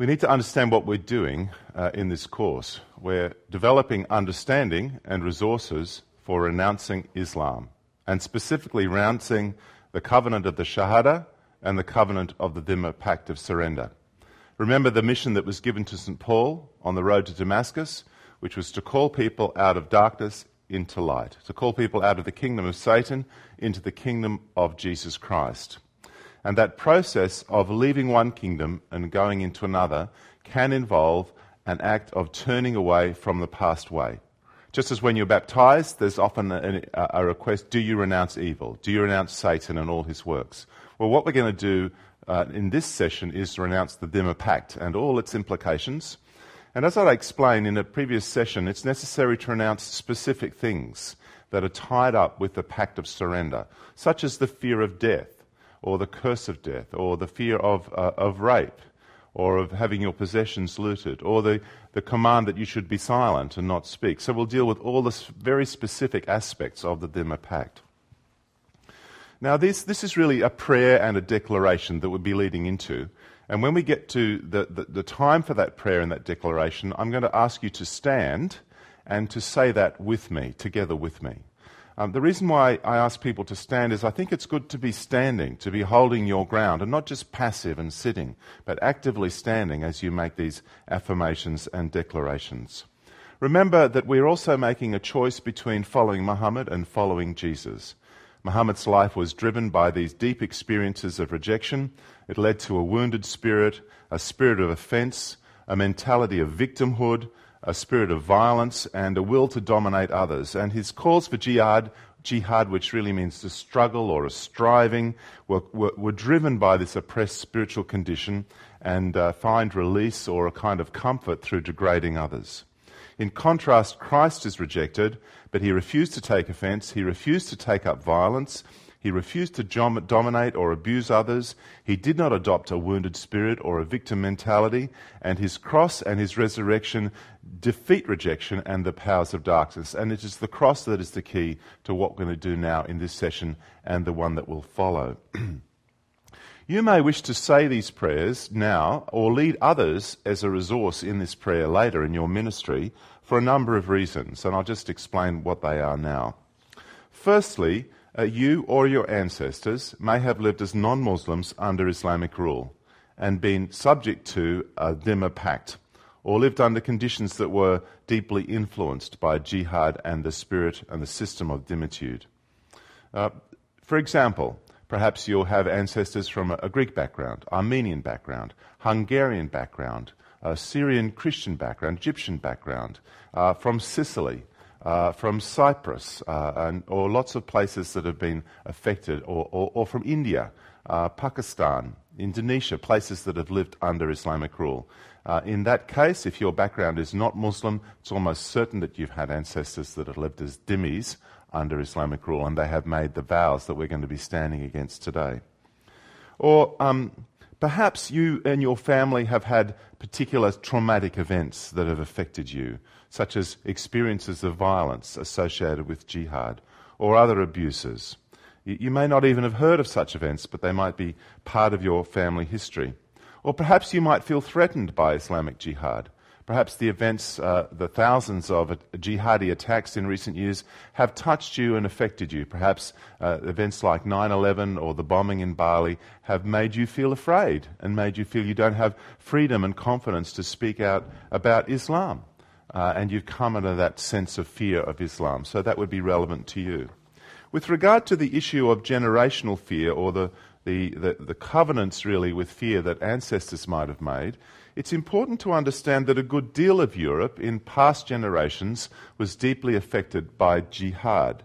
We need to understand what we're doing uh, in this course. We're developing understanding and resources for renouncing Islam, and specifically renouncing the covenant of the Shahada and the covenant of the Dhimma Pact of Surrender. Remember the mission that was given to St. Paul on the road to Damascus, which was to call people out of darkness into light, to call people out of the kingdom of Satan into the kingdom of Jesus Christ. And that process of leaving one kingdom and going into another can involve an act of turning away from the past way. Just as when you're baptized, there's often a, a, request do you renounce evil? Do you renounce Satan and all his works? Well, what we're going to do uh, in this session is renounce the Dhimma Pact and all its implications. And as I explained in a previous session, it's necessary to renounce specific things that are tied up with the pact of surrender, such as the fear of death, or the curse of death, or the fear of, uh, of rape, or of having your possessions looted, or the, the command that you should be silent and not speak. So we'll deal with all the very specific aspects of the Dhimma Pact. Now, this, this is really a prayer and a declaration that we'll be leading into. And when we get to the, the, the time for that prayer and that declaration, I'm going to ask you to stand and to say that with me, together with me. Um, the reason why I ask people to stand is I think it's good to be standing, to be holding your ground, and not just passive and sitting, but actively standing as you make these affirmations and declarations. Remember that we're also making a choice between following Muhammad and following Jesus. Muhammad's life was driven by these deep experiences of rejection. It led to a wounded spirit, a spirit of offense, a mentality of victimhood, a spirit of violence, and a will to dominate others. And his calls for jihad, jihad, which really means to struggle or a striving, were, were, were driven by this oppressed spiritual condition and uh, find release or a kind of comfort through degrading others. In contrast, Christ is rejected, but he refused to take offense, he refused to take up violence, he refused to dominate or abuse others. He did not adopt a wounded spirit or a victim mentality. And his cross and his resurrection defeat rejection and the powers of darkness. And it is the cross that is the key to what we're going to do now in this session and the one that will follow. you may wish to say these prayers now or lead others as a resource in this prayer later in your ministry for a number of reasons. And I'll just explain what they are now. Firstly, uh, you or your ancestors may have lived as non Muslims under Islamic rule and been subject to a Dhimma pact, or lived under conditions that were deeply influenced by jihad and the spirit and the system of dhimmitude. Uh, for example, perhaps you'll have ancestors from a, Greek background, Armenian background, Hungarian background, Syrian Christian background, Egyptian background, uh, from Sicily, uh, from Cyprus, uh, and, or lots of places that have been affected, or, or, or from India, uh, Pakistan, Indonesia, places that have lived under Islamic rule. Uh, in that case, if your background is not Muslim, it's almost certain that you've had ancestors that have lived as dhimmis under Islamic rule, and they have made the vows that we're going to be standing against today. Or um, perhaps you and your family have had particular traumatic events that have affected you such as experiences of violence associated with jihad or other abuses. You may not even have heard of such events, but they might be part of your family history. Or perhaps you might feel threatened by Islamic jihad. Perhaps the events, uh, the thousands of jihadi attacks in recent years have touched you and affected you. Perhaps uh, events like 9 11 or the bombing in Bali have made you feel afraid and made you feel you don't have freedom and confidence to speak out about Islam uh, and you've come under that sense of fear of Islam. So that would be relevant to you. With regard to the issue of generational fear or the, the, the, the, covenants really with fear that ancestors might have made, it's important to understand that a good deal of Europe in past generations was deeply affected by jihad.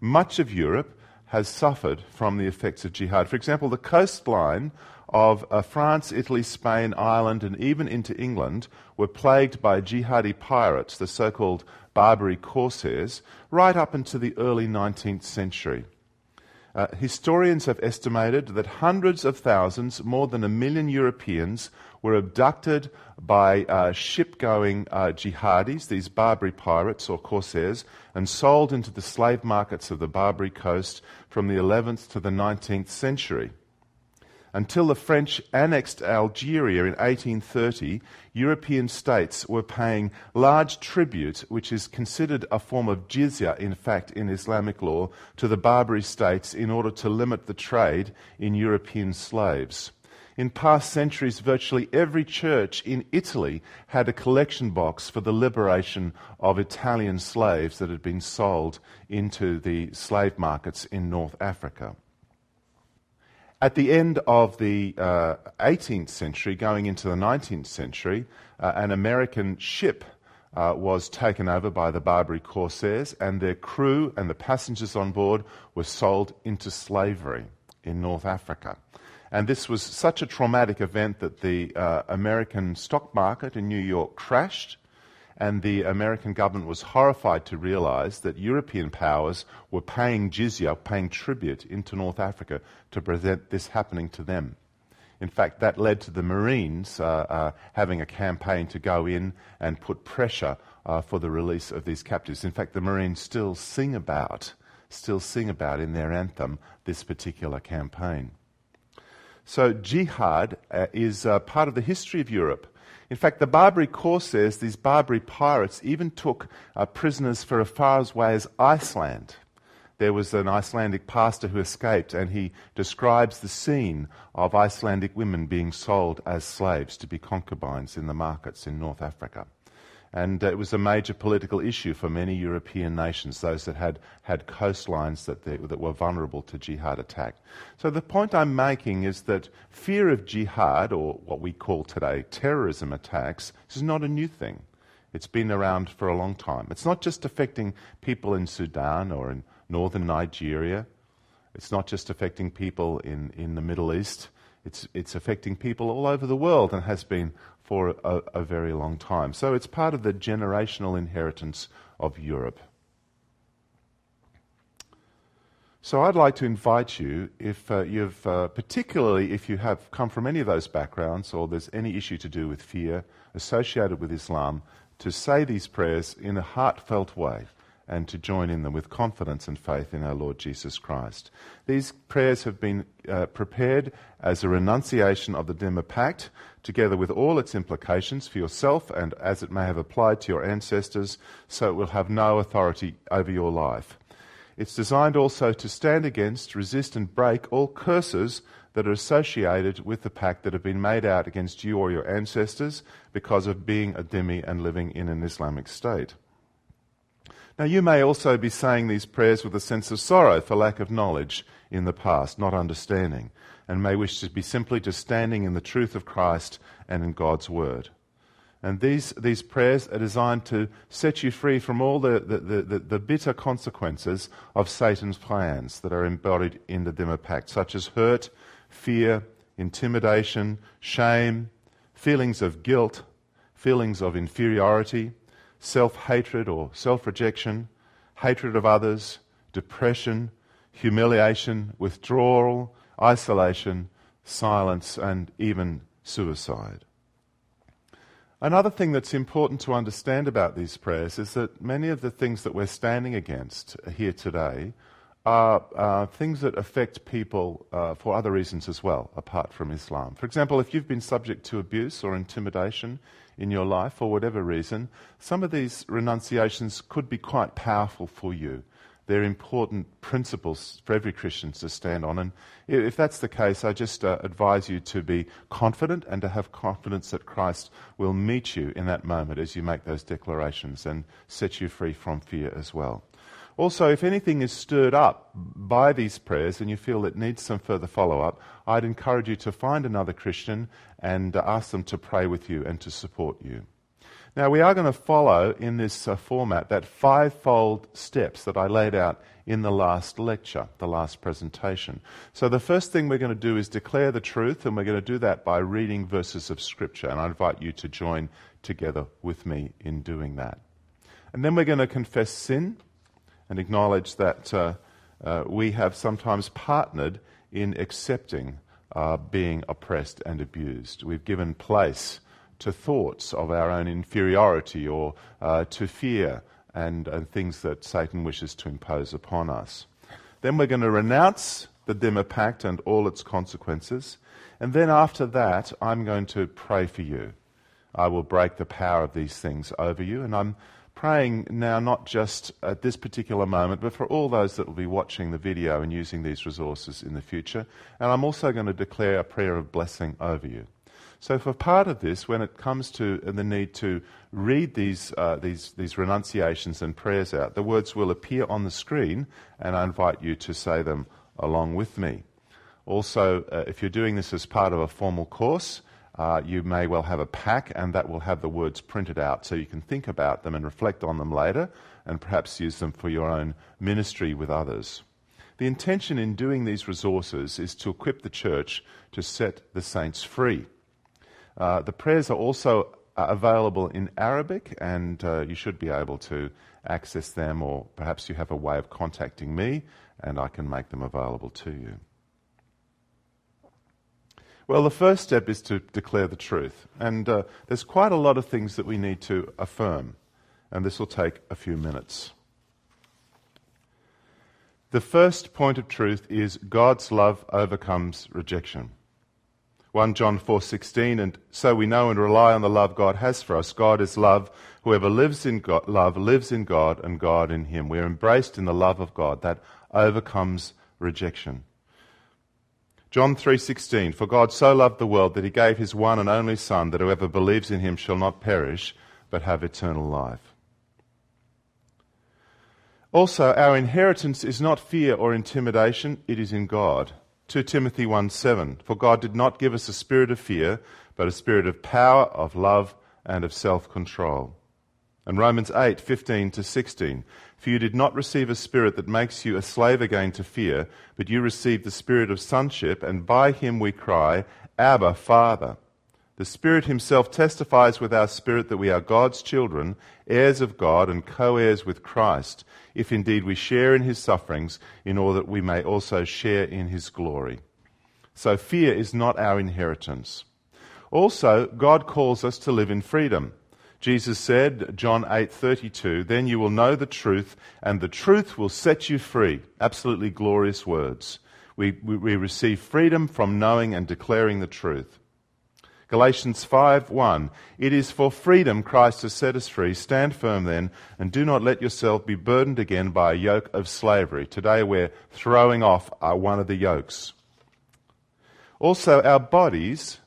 Much of Europe has suffered from the effects of jihad. For example, the coastline of uh, France, Italy, Spain, Ireland, and even into England were plagued by jihadi pirates, the so called Barbary corsairs, right up into the early 19th century. Uh, historians have estimated that hundreds of thousands, more than a million Europeans, were abducted by uh, ship going uh, jihadis, these Barbary pirates or corsairs, and sold into the slave markets of the Barbary coast from the 11th to the 19th century. Until the French annexed Algeria in 1830, European states were paying large tribute, which is considered a form of jizya, in fact, in Islamic law, to the Barbary states in order to limit the trade in European slaves. In past centuries, virtually every church in Italy had a collection box for the liberation of Italian slaves that had been sold into the slave markets in North Africa. At the end of the uh, 18th century, going into the 19th century, uh, an American ship uh, was taken over by the Barbary corsairs, and their crew and the passengers on board were sold into slavery in North Africa. And this was such a traumatic event that the uh, American stock market in New York crashed, and the American government was horrified to realize that European powers were paying jizya, paying tribute into North Africa to prevent this happening to them. In fact, that led to the Marines uh, uh, having a campaign to go in and put pressure uh, for the release of these captives. In fact, the Marines still sing about, still sing about in their anthem this particular campaign. So, jihad uh, is uh, part of the history of Europe. In fact, the Barbary corsairs, these Barbary pirates, even took uh, prisoners for as far away as Iceland. There was an Icelandic pastor who escaped, and he describes the scene of Icelandic women being sold as slaves to be concubines in the markets in North Africa. And it was a major political issue for many European nations, those that had, had coastlines that, they, that were vulnerable to jihad attack. So the point I'm making is that fear of jihad, or what we call today terrorism attacks, is not a new thing. It's been around for a long time. It's not just affecting people in Sudan or in northern Nigeria. It's not just affecting people in, in the Middle East. It's, it's affecting people all over the world and has been for a, a very long time. So it's part of the generational inheritance of Europe. So I'd like to invite you, if uh, you've, uh, particularly if you have come from any of those backgrounds or there's any issue to do with fear associated with Islam, to say these prayers in a heartfelt way and to join in them with confidence and faith in our Lord Jesus Christ. These prayers have been uh, prepared as a renunciation of the Dhimma Pact, together with all its implications for yourself and as it may have applied to your ancestors, so it will have no authority over your life. It's designed also to stand against, resist, and break all curses that are associated with the pact that have been made out against you or your ancestors because of being a dhimmi and living in an Islamic state. Now, you may also be saying these prayers with a sense of sorrow for lack of knowledge in the past, not understanding, and may wish to be simply just standing in the truth of Christ and in God's Word. And these, these prayers are designed to set you free from all the, the, the, the, bitter consequences of Satan's plans that are embodied in the Dhimma Pact, such as hurt, fear, intimidation, shame, feelings of guilt, feelings of inferiority, self hatred or self rejection, hatred of others, depression, humiliation, withdrawal, isolation, silence, and even suicide. Another thing that's important to understand about these prayers is that many of the things that we're standing against here today are uh, things that affect people uh, for other reasons as well, apart from Islam. For example, if you've been subject to abuse or intimidation in your life for whatever reason, some of these renunciations could be quite powerful for you. They're important principles for every Christian to stand on. And if that's the case, I just uh, advise you to be confident and to have confidence that Christ will meet you in that moment as you make those declarations and set you free from fear as well. Also, if anything is stirred up by these prayers and you feel it needs some further follow up, I'd encourage you to find another Christian and ask them to pray with you and to support you. Now, we are going to follow in this uh, format that fivefold steps that I laid out in the last lecture, the last presentation. So, the first thing we're going to do is declare the truth, and we're going to do that by reading verses of Scripture. And I invite you to join together with me in doing that. And then we're going to confess sin and acknowledge that uh, uh, we have sometimes partnered in accepting uh, being oppressed and abused. We've given place to thoughts of our own inferiority or uh, to fear and, and things that Satan wishes to impose upon us. Then we're going to renounce the Dhimma Pact and all its consequences. And then after that, I'm going to pray for you. I will break the power of these things over you. And I'm praying now not just at this particular moment, but for all those that will be watching the video and using these resources in the future. And I'm also going to declare a prayer of blessing over you. So, for part of this, when it comes to the need to read these, uh, these, these renunciations and prayers out, the words will appear on the screen, and I invite you to say them along with me. Also, uh, if you're doing this as part of a formal course, uh, you may well have a pack, and that will have the words printed out so you can think about them and reflect on them later, and perhaps use them for your own ministry with others. The intention in doing these resources is to equip the church to set the saints free. Uh, the prayers are also uh, available in Arabic, and uh, you should be able to access them, or perhaps you have a way of contacting me, and I can make them available to you. Well, the first step is to declare the truth, and uh, there's quite a lot of things that we need to affirm, and this will take a few minutes. The first point of truth is God's love overcomes rejection. 1 John 4:16 and so we know and rely on the love God has for us. God is love. Whoever lives in God, love lives in God and God in him. We are embraced in the love of God that overcomes rejection. John 3:16 For God so loved the world that he gave his one and only son that whoever believes in him shall not perish but have eternal life. Also our inheritance is not fear or intimidation it is in God. 2 Timothy 1 7. For God did not give us a spirit of fear, but a spirit of power, of love, and of self control. And Romans 8 15 to 16. For you did not receive a spirit that makes you a slave again to fear, but you received the spirit of sonship, and by him we cry, Abba, Father. The Spirit Himself testifies with our spirit that we are God's children, heirs of God, and co heirs with Christ, if indeed we share in His sufferings, in order that we may also share in His glory. So fear is not our inheritance. Also, God calls us to live in freedom. Jesus said, John 8:32, "Then you will know the truth, and the truth will set you free." Absolutely glorious words. We, we, we receive freedom from knowing and declaring the truth. Galatians 5:1 It is for freedom Christ has set us free. Stand firm then, and do not let yourself be burdened again by a yoke of slavery. Today we're throwing off uh, one of the yokes. Also, our bodies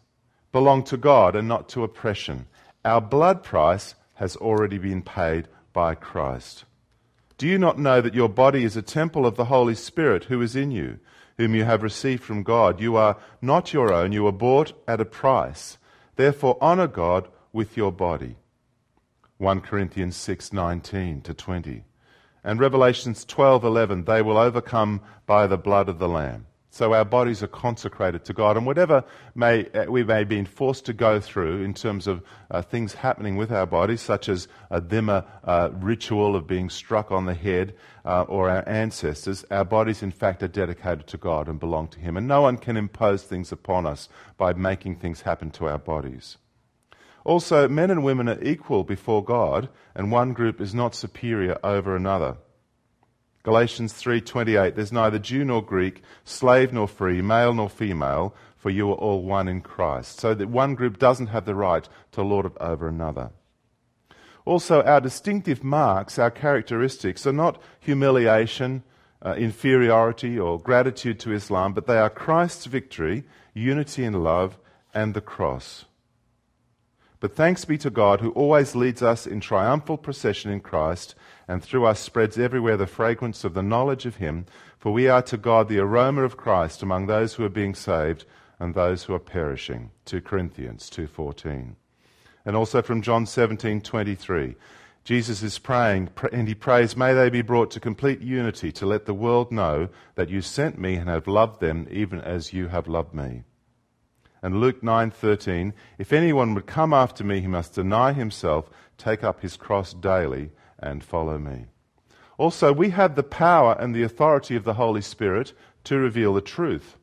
belong to God and not to oppression. Our blood price has already been paid by Christ. Do you not know that your body is a temple of the Holy Spirit who is in you? whom you have received from God. You are not your own, you were bought at a price. Therefore, honor God with your body. 1 Corinthians 6:19 to 20. And Revelations 12:11, they will overcome by the blood of the lamb. So our bodies are consecrated to God. And whatever may, uh, we may be forced to go through in terms of uh, things happening with our bodies, such as a Dhimma uh, ritual of being struck on the head uh, or our ancestors, our bodies in fact are dedicated to God and belong to Him. And no one can impose things upon us by making things happen to our bodies. Also, men and women are equal before God, and one group is not superior over another. Galatians 3:28 There's neither Jew nor Greek, slave nor free, male nor female, for you are all one in Christ. So that one group doesn't have the right to lord it over another. Also, our distinctive marks, our characteristics, are not humiliation, uh, inferiority, or gratitude to Islam, but they are Christ's victory, unity in love, and the cross. But thanks be to God who always leads us in triumphal procession in Christ and through us spreads everywhere the fragrance of the knowledge of him for we are to God the aroma of Christ among those who are being saved and those who are perishing. 2 Corinthians 2:14 and also from John 17:23 Jesus is praying and he prays may they be brought to complete unity to let the world know that you sent me and have loved them even as you have loved me. And Luke 9:13, if anyone would come after me, he must deny himself, take up his cross daily and follow me. Also, we have the power and the authority of the Holy Spirit to reveal the truth.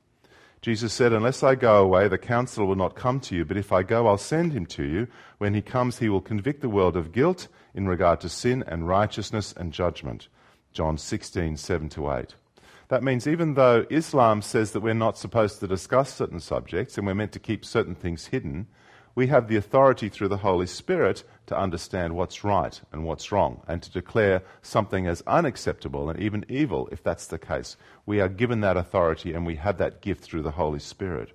Jesus said, Unless I go away, the counselor will not come to you, but if I go, I'll send him to you. When he comes, he will convict the world of guilt in regard to sin and righteousness and judgment. John 16, 7 to 8. That means even though Islam says that we're not supposed to discuss certain subjects and we're meant to keep certain things hidden, we have the authority through the Holy Spirit to understand what's right and what's wrong and to declare something as unacceptable and even evil if that's the case. We are given that authority and we have that gift through the Holy Spirit.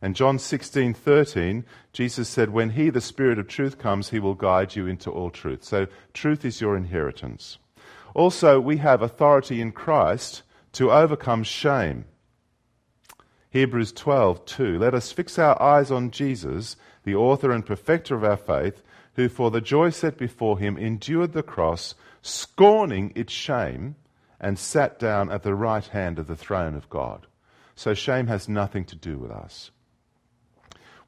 And John 16:13, Jesus said, "When he, the Spirit of truth comes, he will guide you into all truth." So truth is your inheritance. Also, we have authority in Christ to overcome shame. Hebrews 12:2 Let us fix our eyes on Jesus, the author and perfecter of our faith, who for the joy set before him endured the cross, scorning its shame, and sat down at the right hand of the throne of God. So shame has nothing to do with us.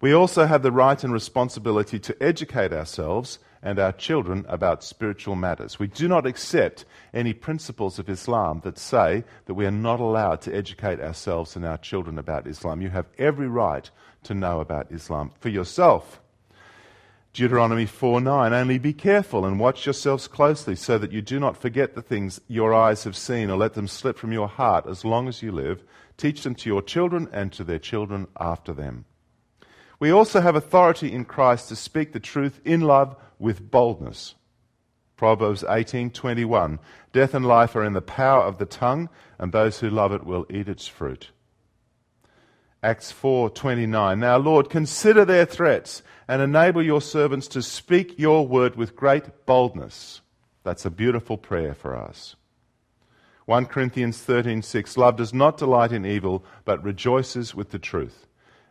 We also have the right and responsibility to educate ourselves and our children about spiritual matters. We do not accept any principles of Islam that say that we are not allowed to educate ourselves and our children about Islam. You have every right to know about Islam for yourself. Deuteronomy 4 9. Only be careful and watch yourselves closely so that you do not forget the things your eyes have seen or let them slip from your heart as long as you live. Teach them to your children and to their children after them. We also have authority in Christ to speak the truth in love with boldness. Proverbs 18:21 Death and life are in the power of the tongue and those who love it will eat its fruit. Acts 4:29 Now Lord consider their threats and enable your servants to speak your word with great boldness. That's a beautiful prayer for us. 1 Corinthians 13:6 Love does not delight in evil but rejoices with the truth.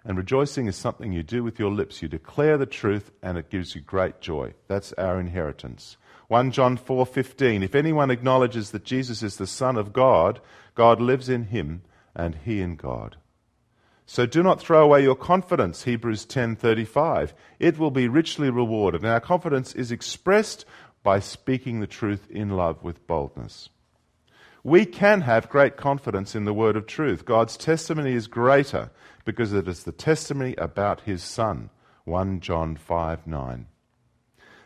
And rejoicing is something you do with your lips. You declare the truth and it gives you great joy. That's our inheritance. 1 John 4:15 If anyone acknowledges that Jesus is the son of God, God lives in him and he in God. So do not throw away your confidence, Hebrews 10:35. It will be richly rewarded. And our confidence is expressed by speaking the truth in love with boldness. We can have great confidence in the word of truth. God's testimony is greater because it is the testimony about his Son. 1 John 5 9.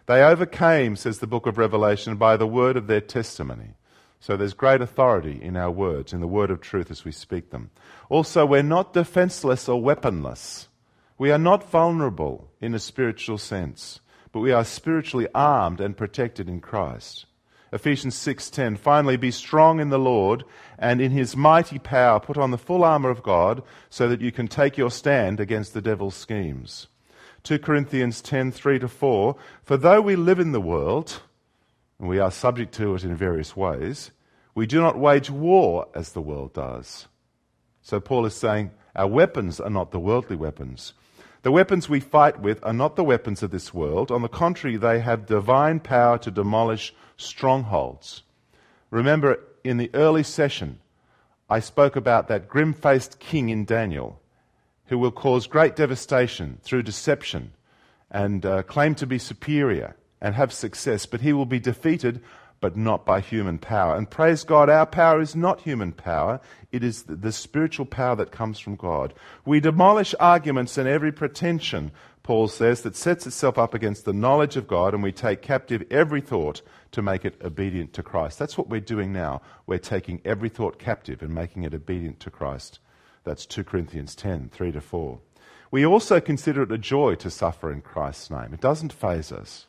They overcame, says the book of Revelation, by the word of their testimony. So there's great authority in our words, in the word of truth as we speak them. Also, we're not defenseless or weaponless. We are not vulnerable in a spiritual sense, but we are spiritually armed and protected in Christ. Ephesians 6:10 Finally be strong in the Lord and in his mighty power put on the full armor of God so that you can take your stand against the devil's schemes. 2 Corinthians 10:3 to 4 For though we live in the world and we are subject to it in various ways we do not wage war as the world does. So Paul is saying our weapons are not the worldly weapons. The weapons we fight with are not the weapons of this world. On the contrary, they have divine power to demolish strongholds. Remember, in the early session, I spoke about that grim faced king in Daniel who will cause great devastation through deception and uh, claim to be superior and have success, but he will be defeated, but not by human power. And praise God, our power is not human power, it is the, the spiritual power that comes from God. We demolish arguments and every pretension, Paul says, that sets itself up against the knowledge of God, and we take captive every thought to make it obedient to Christ. That's what we're doing now. We're taking every thought captive and making it obedient to Christ. That's 2 Corinthians 10 3 to 4. We also consider it a joy to suffer in Christ's name. It doesn't faze us.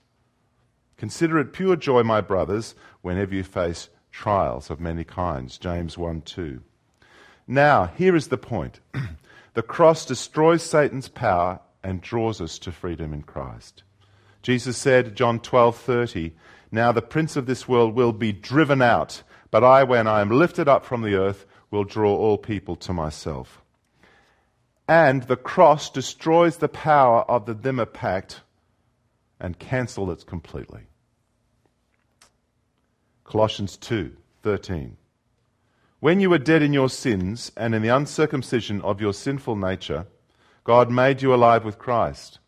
Consider it pure joy, my brothers, whenever you face trials of many kinds. James 1 2. Now, here is the point the cross destroys Satan's power and draws us to freedom in Christ. Jesus said, John 12:30, "Now the prince of this world will be driven out, but I when I am lifted up from the earth will draw all people to myself." And the cross destroys the power of the Dhimma Pact and cancels it completely. Colossians 2:13 When you were dead in your sins and in the uncircumcision of your sinful nature, God made you alive with Christ.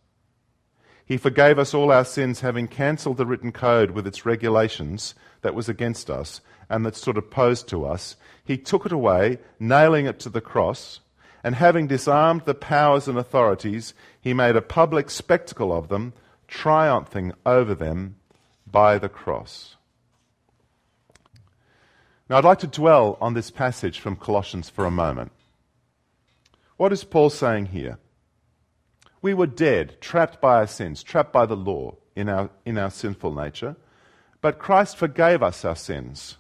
He forgave us all our sins, having cancelled the written code with its regulations that was against us and that stood opposed to us. He took it away, nailing it to the cross, and having disarmed the powers and authorities, he made a public spectacle of them, triumphing over them by the cross. Now, I'd like to dwell on this passage from Colossians for a moment. What is Paul saying here? We were dead, trapped by our sins, trapped by the law in our, in our sinful nature, but Christ forgave us our sins.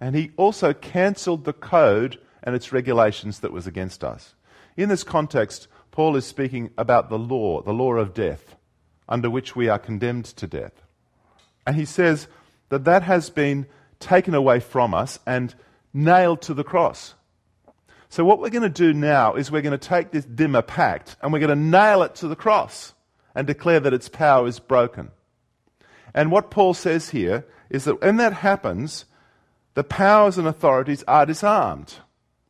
And he also cancelled the code and its regulations that was against us. In this context, Paul is speaking about the law, the law of death, under which we are condemned to death. And he says that that has been taken away from us and nailed to the cross. So, what we're going to do now is we're going to take this Dhimma pact and we're going to nail it to the cross and declare that its power is broken. And what Paul says here is that when that happens, the powers and authorities are disarmed.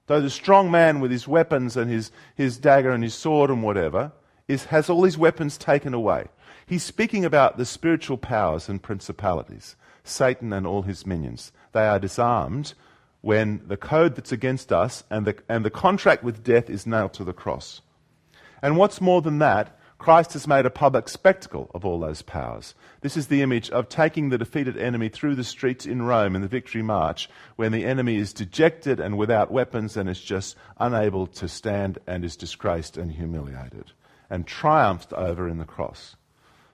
Though the strong man with his weapons and his, his dagger and his sword and whatever is, has all his weapons taken away. He's speaking about the spiritual powers and principalities. Satan and all his minions. They are disarmed when the code that's against us and the, and the contract with death is nailed to the cross. And what's more than that, Christ has made a public spectacle of all those powers. This is the image of taking the defeated enemy through the streets in Rome in the Victory March, when the enemy is dejected and without weapons and is just unable to stand and is disgraced and humiliated and triumphed over in the cross.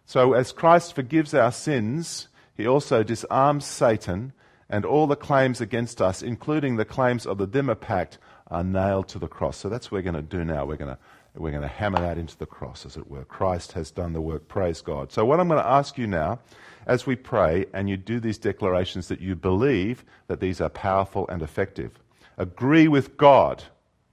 So, as Christ forgives our sins, he also disarms Satan, and all the claims against us, including the claims of the Dhimma Pact, are nailed to the cross. So that's what we're going to do now. We're going to, we're going to hammer that into the cross, as it were. Christ has done the work. Praise God. So, what I'm going to ask you now, as we pray and you do these declarations, that you believe that these are powerful and effective. Agree with God.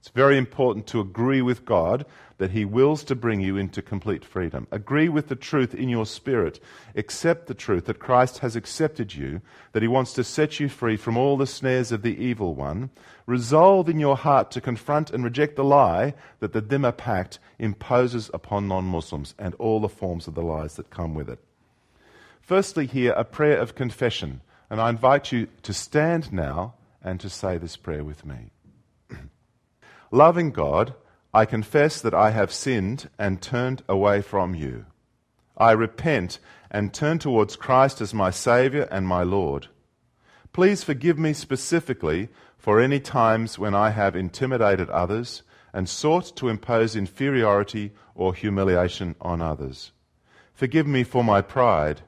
It's very important to agree with God that He wills to bring you into complete freedom. Agree with the truth in your spirit. Accept the truth that Christ has accepted you, that He wants to set you free from all the snares of the evil one. Resolve in your heart to confront and reject the lie that the Dhimma Pact imposes upon non Muslims and all the forms of the lies that come with it. Firstly, here, a prayer of confession. And I invite you to stand now and to say this prayer with me. Loving God, I confess that I have sinned and turned away from you. I repent and turn towards Christ as my Saviour and my Lord. Please forgive me specifically for any times when I have intimidated others and sought to impose inferiority or humiliation on others. Forgive me for my pride.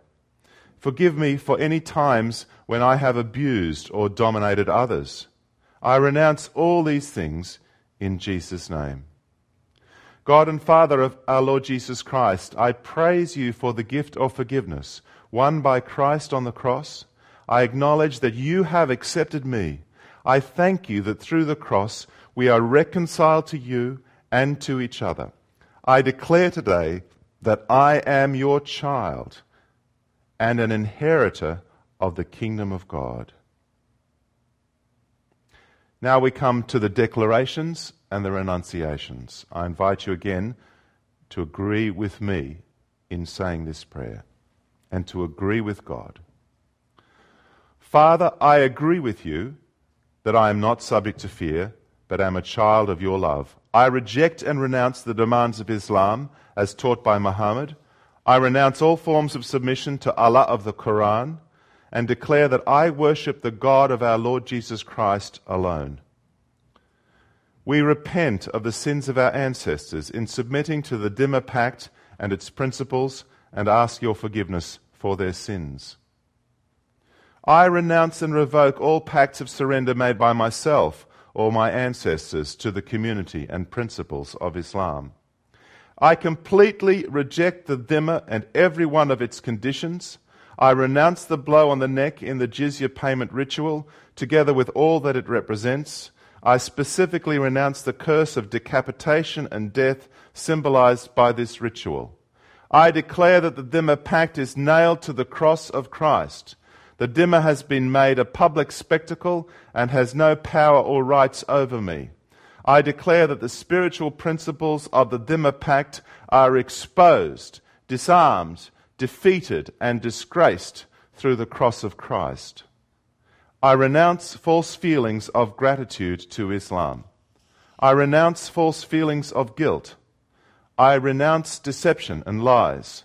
Forgive me for any times when I have abused or dominated others. I renounce all these things in Jesus' name. God and Father of our Lord Jesus Christ, I praise you for the gift of forgiveness won by Christ on the cross. I acknowledge that you have accepted me. I thank you that through the cross we are reconciled to you and to each other. I declare today that I am your child and an inheritor of the kingdom of God. Now we come to the declarations and the renunciations. I invite you again to agree with me in saying this prayer and to agree with God. Father, I agree with you that I am not subject to fear, but am a child of your love. I reject and renounce the demands of Islam as taught by Muhammad. I renounce all forms of submission to Allah of the Quran and declare that I worship the God of our Lord Jesus Christ alone. We repent of the sins of our ancestors in submitting to the Dhimma Pact and its principles and ask your forgiveness for their sins. I renounce and revoke all pacts of surrender made by myself or my ancestors to the community and principles of Islam. I completely reject the Dhimma and every one of its conditions. I renounce the blow on the neck in the jizya payment ritual, together with all that it represents. I specifically renounce the curse of decapitation and death symbolized by this ritual. I declare that the Dhimma pact is nailed to the cross of Christ. The Dhimma has been made a public spectacle and has no power or rights over me. I declare that the spiritual principles of the Dhimma pact are exposed, disarmed, defeated, and disgraced through the cross of Christ. I renounce false feelings of gratitude to Islam. I renounce false feelings of guilt. I renounce deception and lies.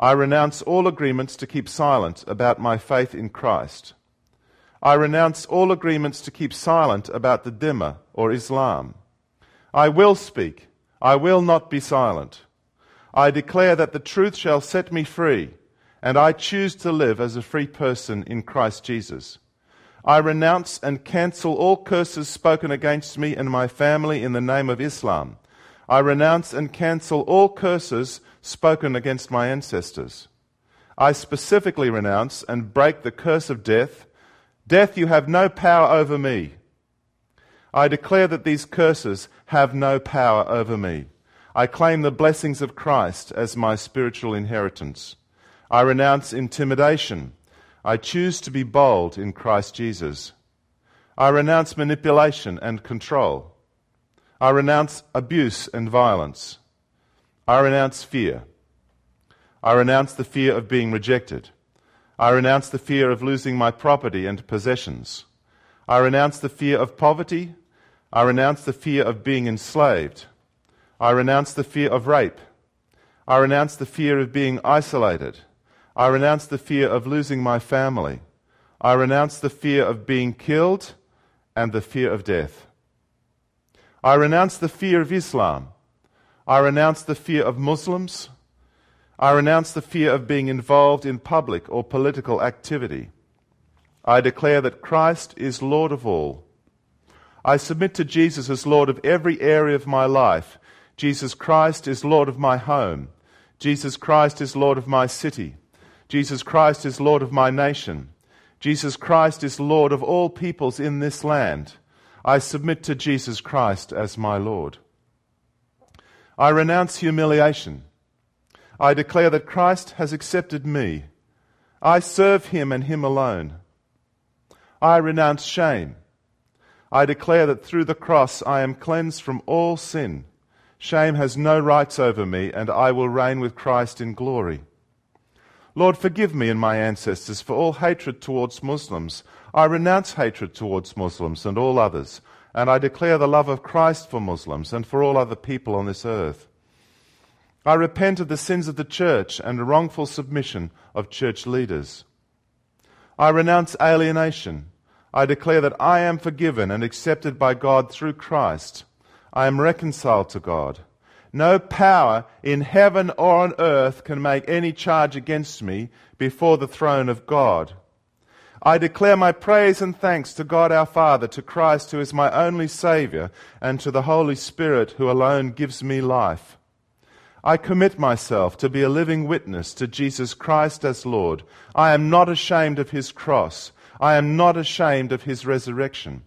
I renounce all agreements to keep silent about my faith in Christ. I renounce all agreements to keep silent about the Dhimma or Islam. I will speak. I will not be silent. I declare that the truth shall set me free, and I choose to live as a free person in Christ Jesus. I renounce and cancel all curses spoken against me and my family in the name of Islam. I renounce and cancel all curses spoken against my ancestors. I specifically renounce and break the curse of death. Death, you have no power over me. I declare that these curses have no power over me. I claim the blessings of Christ as my spiritual inheritance. I renounce intimidation. I choose to be bold in Christ Jesus. I renounce manipulation and control. I renounce abuse and violence. I renounce fear. I renounce the fear of being rejected. I renounce the fear of losing my property and possessions. I renounce the fear of poverty. I renounce the fear of being enslaved. I renounce the fear of rape. I renounce the fear of being isolated. I renounce the fear of losing my family. I renounce the fear of being killed and the fear of death. I renounce the fear of Islam. I renounce the fear of Muslims. I renounce the fear of being involved in public or political activity. I declare that Christ is Lord of all. I submit to Jesus as Lord of every area of my life. Jesus Christ is Lord of my home. Jesus Christ is Lord of my city. Jesus Christ is Lord of my nation. Jesus Christ is Lord of all peoples in this land. I submit to Jesus Christ as my Lord. I renounce humiliation. I declare that Christ has accepted me. I serve him and him alone. I renounce shame. I declare that through the cross I am cleansed from all sin. Shame has no rights over me, and I will reign with Christ in glory. Lord, forgive me and my ancestors for all hatred towards Muslims. I renounce hatred towards Muslims and all others, and I declare the love of Christ for Muslims and for all other people on this earth. I repent of the sins of the church and the wrongful submission of church leaders. I renounce alienation. I declare that I am forgiven and accepted by God through Christ. I am reconciled to God. No power in heaven or on earth can make any charge against me before the throne of God. I declare my praise and thanks to God our Father, to Christ who is my only Saviour, and to the Holy Spirit who alone gives me life. I commit myself to be a living witness to Jesus Christ as Lord. I am not ashamed of his cross. I am not ashamed of his resurrection.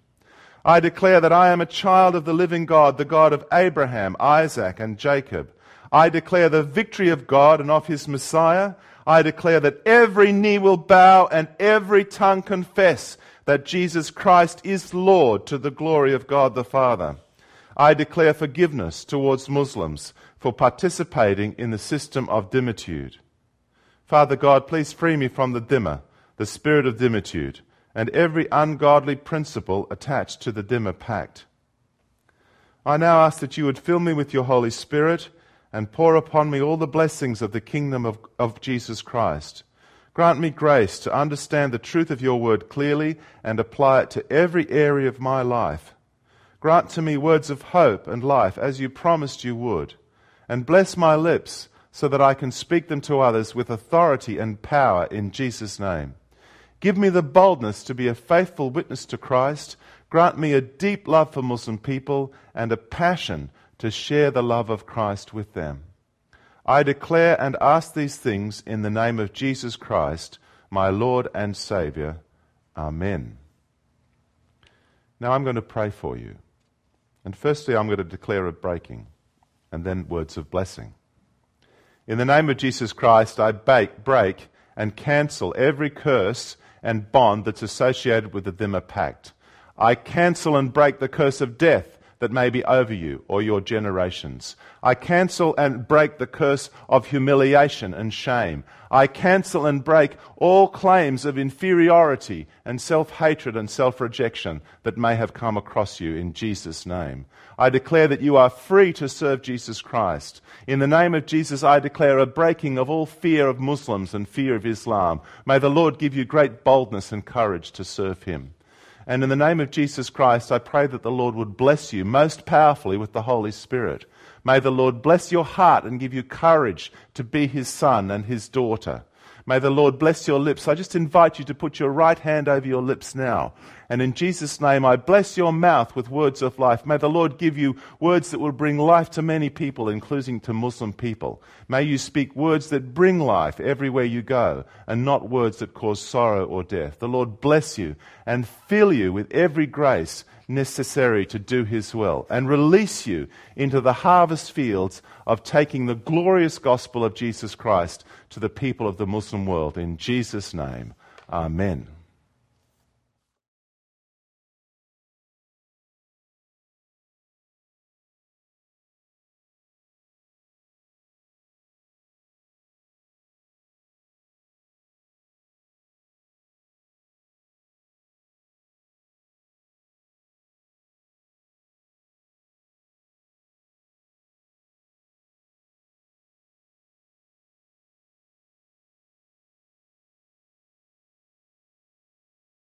I declare that I am a child of the living God, the God of Abraham, Isaac, and Jacob. I declare the victory of God and of his Messiah. I declare that every knee will bow and every tongue confess that Jesus Christ is Lord to the glory of God the Father. I declare forgiveness towards Muslims for participating in the system of dhimmitude. Father God, please free me from the dhimma, the spirit of dhimmitude and every ungodly principle attached to the Dhimma pact. I now ask that you would fill me with your Holy Spirit and pour upon me all the blessings of the kingdom of, of Jesus Christ. Grant me grace to understand the truth of your word clearly and apply it to every area of my life. Grant to me words of hope and life as you promised you would. And bless my lips so that I can speak them to others with authority and power in Jesus' name. Give me the boldness to be a faithful witness to Christ. Grant me a deep love for Muslim people and a passion to share the love of Christ with them. I declare and ask these things in the name of Jesus Christ, my Lord and Saviour. Amen. Now I'm going to pray for you. And firstly, I'm going to declare a breaking and then words of blessing. In the name of Jesus Christ, I break and cancel every curse and bond that's associated with the Dhimma pact. I cancel and break the curse of death that may be over you or your generations. I cancel and break the curse of humiliation and shame. I cancel and break all claims of inferiority and self hatred and self rejection that may have come across you in Jesus' name. I declare that you are free to serve Jesus Christ. In the name of Jesus, I declare a breaking of all fear of Muslims and fear of Islam. May the Lord give you great boldness and courage to serve Him. And in the name of Jesus Christ, I pray that the Lord would bless you most powerfully with the Holy Spirit. May the Lord bless your heart and give you courage to be His son and His daughter. May the Lord bless your lips. I just invite you to put your right hand over your lips now. And in Jesus' name, I bless your mouth with words of life. May the Lord give you words that will bring life to many people, including to Muslim people. May you speak words that bring life everywhere you go, and not words that cause sorrow or death. The Lord bless you and fill you with every grace necessary to do His will, and release you into the harvest fields of taking the glorious gospel of Jesus Christ to the people of the Muslim world. In Jesus' name, Amen.